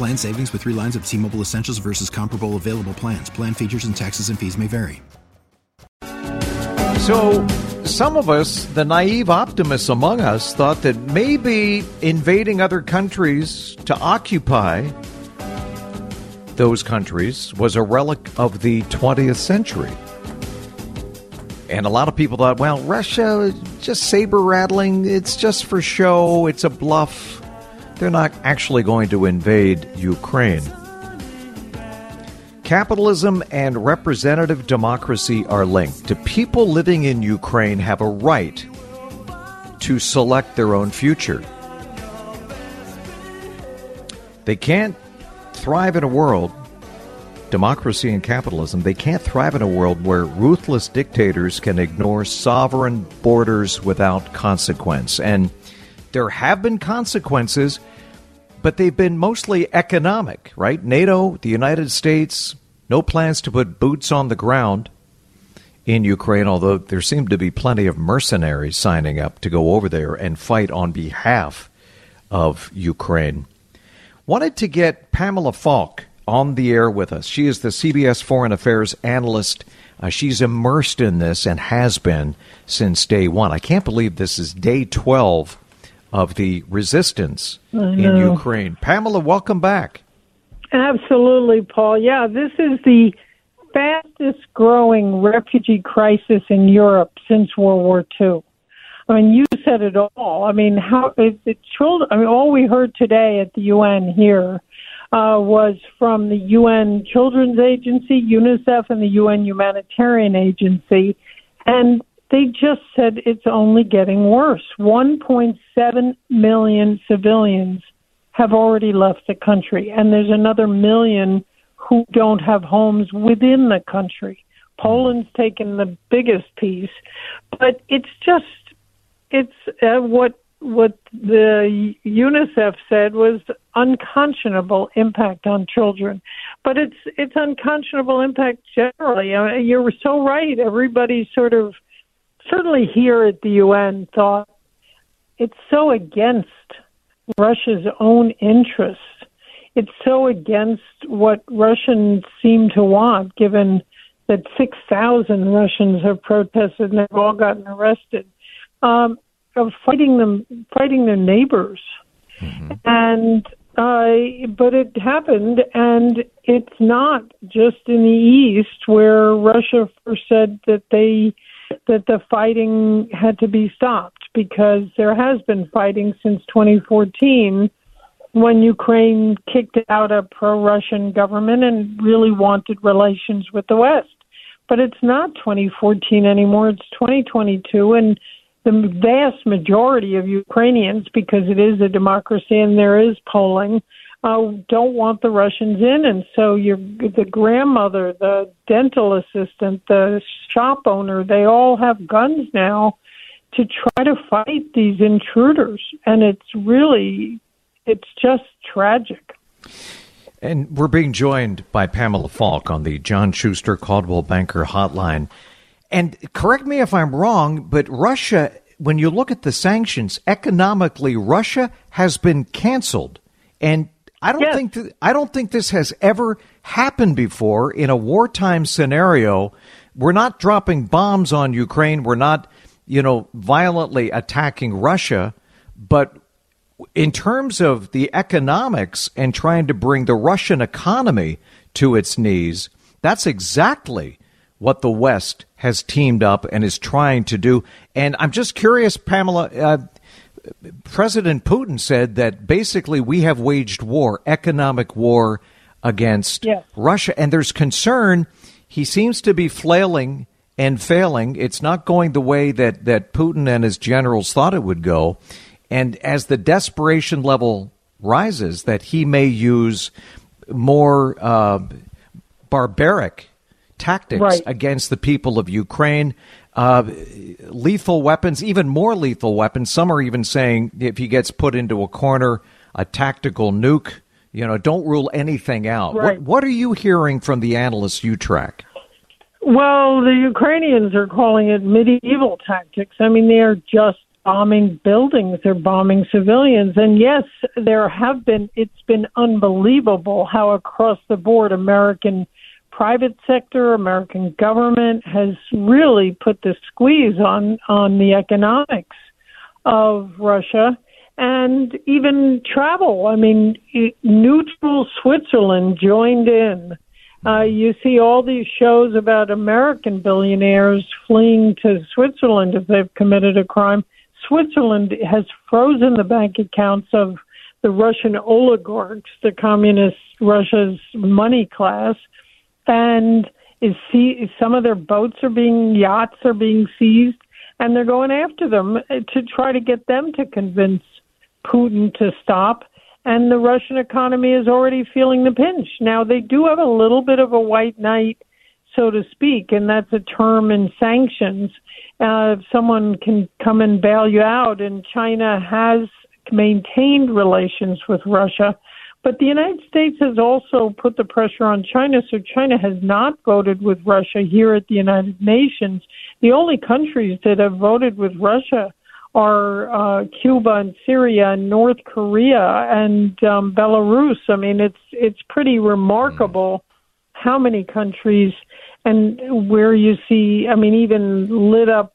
Plan savings with three lines of T Mobile Essentials versus comparable available plans. Plan features and taxes and fees may vary. So, some of us, the naive optimists among us, thought that maybe invading other countries to occupy those countries was a relic of the 20th century. And a lot of people thought, well, Russia, just saber rattling, it's just for show, it's a bluff they're not actually going to invade Ukraine. Capitalism and representative democracy are linked. Do people living in Ukraine have a right to select their own future? They can't thrive in a world, democracy and capitalism, they can't thrive in a world where ruthless dictators can ignore sovereign borders without consequence. And there have been consequences but they've been mostly economic, right? NATO, the United States, no plans to put boots on the ground in Ukraine, although there seem to be plenty of mercenaries signing up to go over there and fight on behalf of Ukraine. Wanted to get Pamela Falk on the air with us. She is the CBS Foreign Affairs analyst. Uh, she's immersed in this and has been since day one. I can't believe this is day 12 of the resistance in Ukraine. Pamela, welcome back. Absolutely, Paul. Yeah, this is the fastest growing refugee crisis in Europe since World War II. I mean, you said it all. I mean, how it children. I mean, all we heard today at the UN here uh, was from the UN Children's Agency, UNICEF, and the UN Humanitarian Agency, and they just said it's only getting worse. 1.7 million civilians have already left the country, and there's another million who don't have homes within the country. Poland's taken the biggest piece, but it's just it's uh, what what the UNICEF said was unconscionable impact on children, but it's it's unconscionable impact generally. I mean, you're so right. Everybody's sort of certainly here at the UN thought it's so against Russia's own interests. It's so against what Russians seem to want, given that 6,000 Russians have protested and they've all gotten arrested, um, of fighting them, fighting their neighbors. Mm-hmm. And uh, but it happened, and it's not just in the east where Russia first said that they that the fighting had to be stopped because there has been fighting since 2014 when Ukraine kicked out a pro Russian government and really wanted relations with the West. But it's not 2014 anymore, it's 2022. And the vast majority of Ukrainians, because it is a democracy and there is polling, uh, don't want the Russians in, and so your the grandmother, the dental assistant, the shop owner, they all have guns now to try to fight these intruders, and it's really it's just tragic. And we're being joined by Pamela Falk on the John Schuster Coldwell Banker Hotline. And correct me if I'm wrong, but Russia, when you look at the sanctions, economically, Russia has been canceled. And I don't yes. think th- I don't think this has ever happened before in a wartime scenario. We're not dropping bombs on Ukraine. We're not, you know, violently attacking Russia, but in terms of the economics and trying to bring the Russian economy to its knees, that's exactly what the West has teamed up and is trying to do. And I'm just curious, Pamela. Uh, President Putin said that basically we have waged war, economic war against yes. Russia, and there's concern. He seems to be flailing and failing. It's not going the way that, that Putin and his generals thought it would go. And as the desperation level rises, that he may use more uh, barbaric tactics right. against the people of Ukraine. Uh, lethal weapons, even more lethal weapons. Some are even saying if he gets put into a corner, a tactical nuke. You know, don't rule anything out. Right. What, what are you hearing from the analysts you track? Well, the Ukrainians are calling it medieval tactics. I mean, they are just bombing buildings, they're bombing civilians. And yes, there have been, it's been unbelievable how across the board American private sector, American government has really put the squeeze on, on the economics of Russia and even travel. I mean, neutral Switzerland joined in uh, you see all these shows about American billionaires fleeing to Switzerland if they've committed a crime. Switzerland has frozen the bank accounts of the Russian oligarchs, the communist Russia's money class, and is see some of their boats are being yachts are being seized, and they're going after them to try to get them to convince Putin to stop and the Russian economy is already feeling the pinch. Now, they do have a little bit of a white knight, so to speak, and that's a term in sanctions. Uh, if someone can come and bail you out, and China has maintained relations with Russia. But the United States has also put the pressure on China, so China has not voted with Russia here at the United Nations. The only countries that have voted with Russia are uh, Cuba and Syria and North Korea and um, Belarus. I mean, it's it's pretty remarkable how many countries and where you see. I mean, even lit up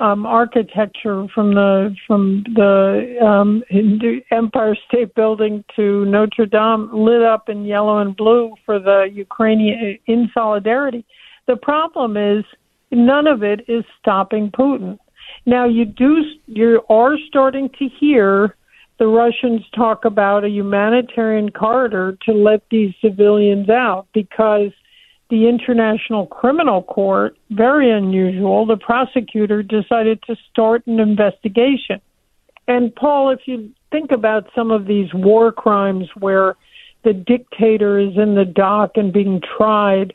um, architecture from the from the um, Empire State Building to Notre Dame lit up in yellow and blue for the Ukrainian in solidarity. The problem is none of it is stopping Putin. Now you do you are starting to hear the Russians talk about a humanitarian corridor to let these civilians out because the International Criminal Court, very unusual, the prosecutor decided to start an investigation. And Paul, if you think about some of these war crimes where the dictator is in the dock and being tried,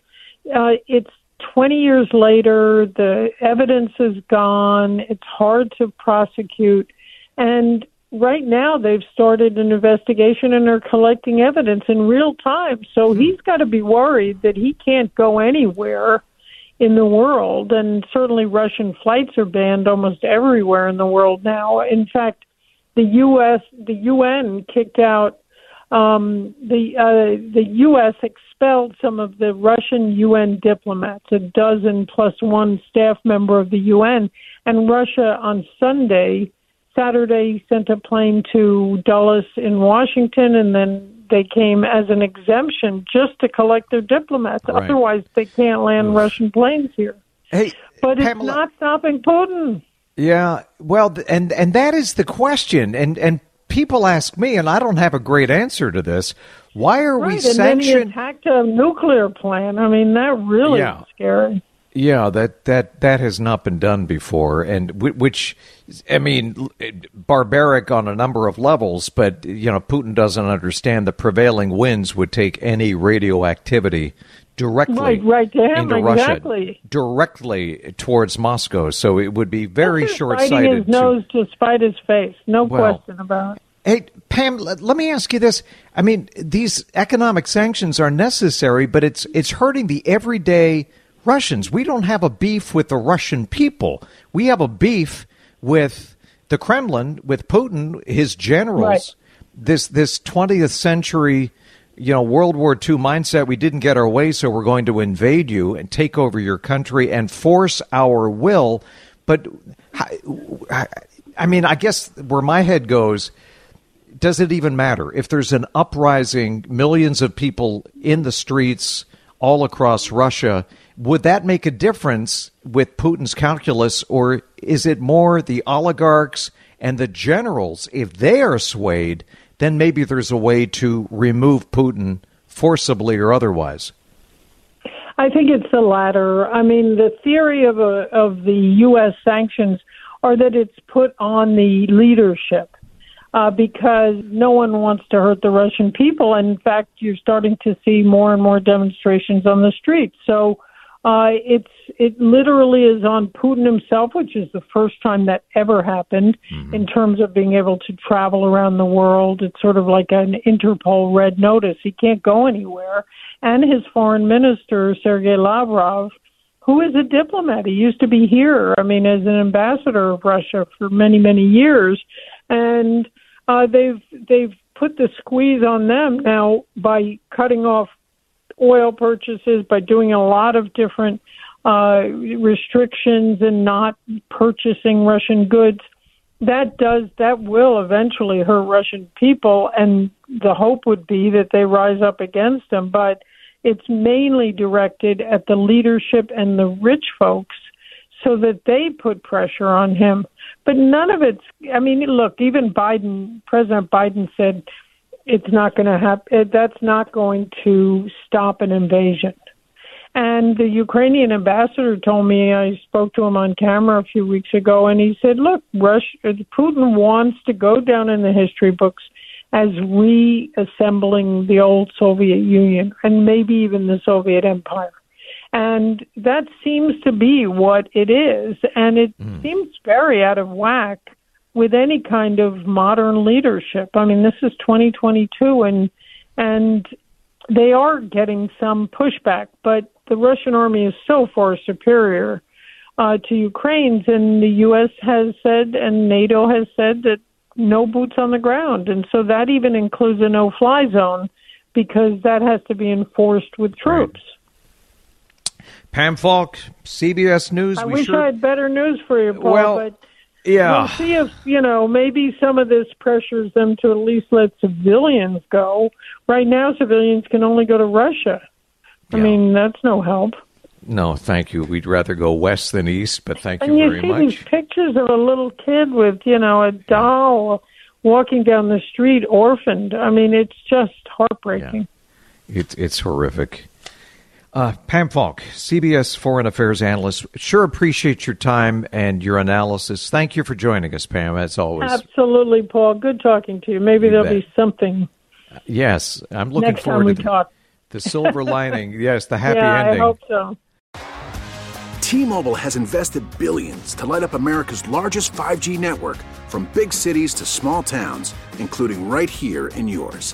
uh, it's 20 years later, the evidence is gone. It's hard to prosecute. And right now, they've started an investigation and are collecting evidence in real time. So hmm. he's got to be worried that he can't go anywhere in the world. And certainly, Russian flights are banned almost everywhere in the world now. In fact, the U.S., the UN kicked out um, the uh, the U.S. expelled some of the Russian UN diplomats, a dozen plus one staff member of the UN, and Russia on Sunday, Saturday sent a plane to Dulles in Washington, and then they came as an exemption just to collect their diplomats. Right. Otherwise, they can't land Oof. Russian planes here. Hey, but Pamela, it's not stopping Putin. Yeah, well, and and that is the question, and and people ask me, and I don't have a great answer to this. Why are right, we sanctioning? And then he attacked a nuclear plant. I mean, that really yeah. is scary. Yeah, that that that has not been done before, and which, I mean, barbaric on a number of levels. But you know, Putin doesn't understand the prevailing winds would take any radioactivity directly right, right to him, into exactly. Russia, directly towards Moscow. So it would be very short-sighted. Fighting his to, nose to spite his face, no well, question about it. Hey, Pam, let, let me ask you this. I mean, these economic sanctions are necessary, but it's it's hurting the everyday Russians. We don't have a beef with the Russian people. We have a beef with the Kremlin, with Putin, his generals. Right. This this 20th century you know, World War II mindset. We didn't get our way, so we're going to invade you and take over your country and force our will. But I mean, I guess where my head goes, does it even matter if there's an uprising, millions of people in the streets all across Russia? Would that make a difference with Putin's calculus, or is it more the oligarchs and the generals? If they are swayed, then maybe there's a way to remove Putin forcibly or otherwise. I think it's the latter. I mean, the theory of a, of the U.S. sanctions are that it's put on the leadership uh, because no one wants to hurt the Russian people. And in fact, you're starting to see more and more demonstrations on the streets. So uh, it's it literally is on Putin himself, which is the first time that ever happened mm-hmm. in terms of being able to travel around the world. It's sort of like an Interpol red notice. He can't go anywhere. And his foreign minister, Sergei Lavrov, who is a diplomat. He used to be here, I mean, as an ambassador of Russia for many, many years. And uh, they've they've put the squeeze on them now by cutting off oil purchases, by doing a lot of different uh, restrictions and not purchasing Russian goods. That does that will eventually hurt Russian people, and the hope would be that they rise up against them. But it's mainly directed at the leadership and the rich folks so that they put pressure on him. But none of it's, I mean, look, even Biden, President Biden said it's not going to happen, that's not going to stop an invasion. And the Ukrainian ambassador told me, I spoke to him on camera a few weeks ago, and he said, look, Russia, Putin wants to go down in the history books as reassembling the old Soviet Union and maybe even the Soviet Empire. And that seems to be what it is. And it mm. seems very out of whack with any kind of modern leadership. I mean, this is 2022 and, and they are getting some pushback, but the Russian army is so far superior uh, to Ukraine's, and the U.S. has said and NATO has said that no boots on the ground. And so that even includes a no fly zone because that has to be enforced with troops. Right. Pam Falk, CBS News. I wish sure... I had better news for you, Paul, well, but yeah. we'll see if, you know, maybe some of this pressures them to at least let civilians go. Right now, civilians can only go to Russia. I yeah. mean, that's no help. No, thank you. We'd rather go west than east, but thank and you, very much. And you see these pictures of a little kid with, you know, a doll walking down the street orphaned. I mean, it's just heartbreaking. Yeah. It's it's horrific. Uh, Pam Falk, CBS Foreign Affairs analyst. Sure appreciate your time and your analysis. Thank you for joining us, Pam, as always. Absolutely, Paul. Good talking to you. Maybe you there'll bet. be something. Yes, I'm looking Next forward time we to talk. the silver lining. Yes, the happy yeah, ending. I hope so. T-Mobile has invested billions to light up America's largest 5G network from big cities to small towns, including right here in yours.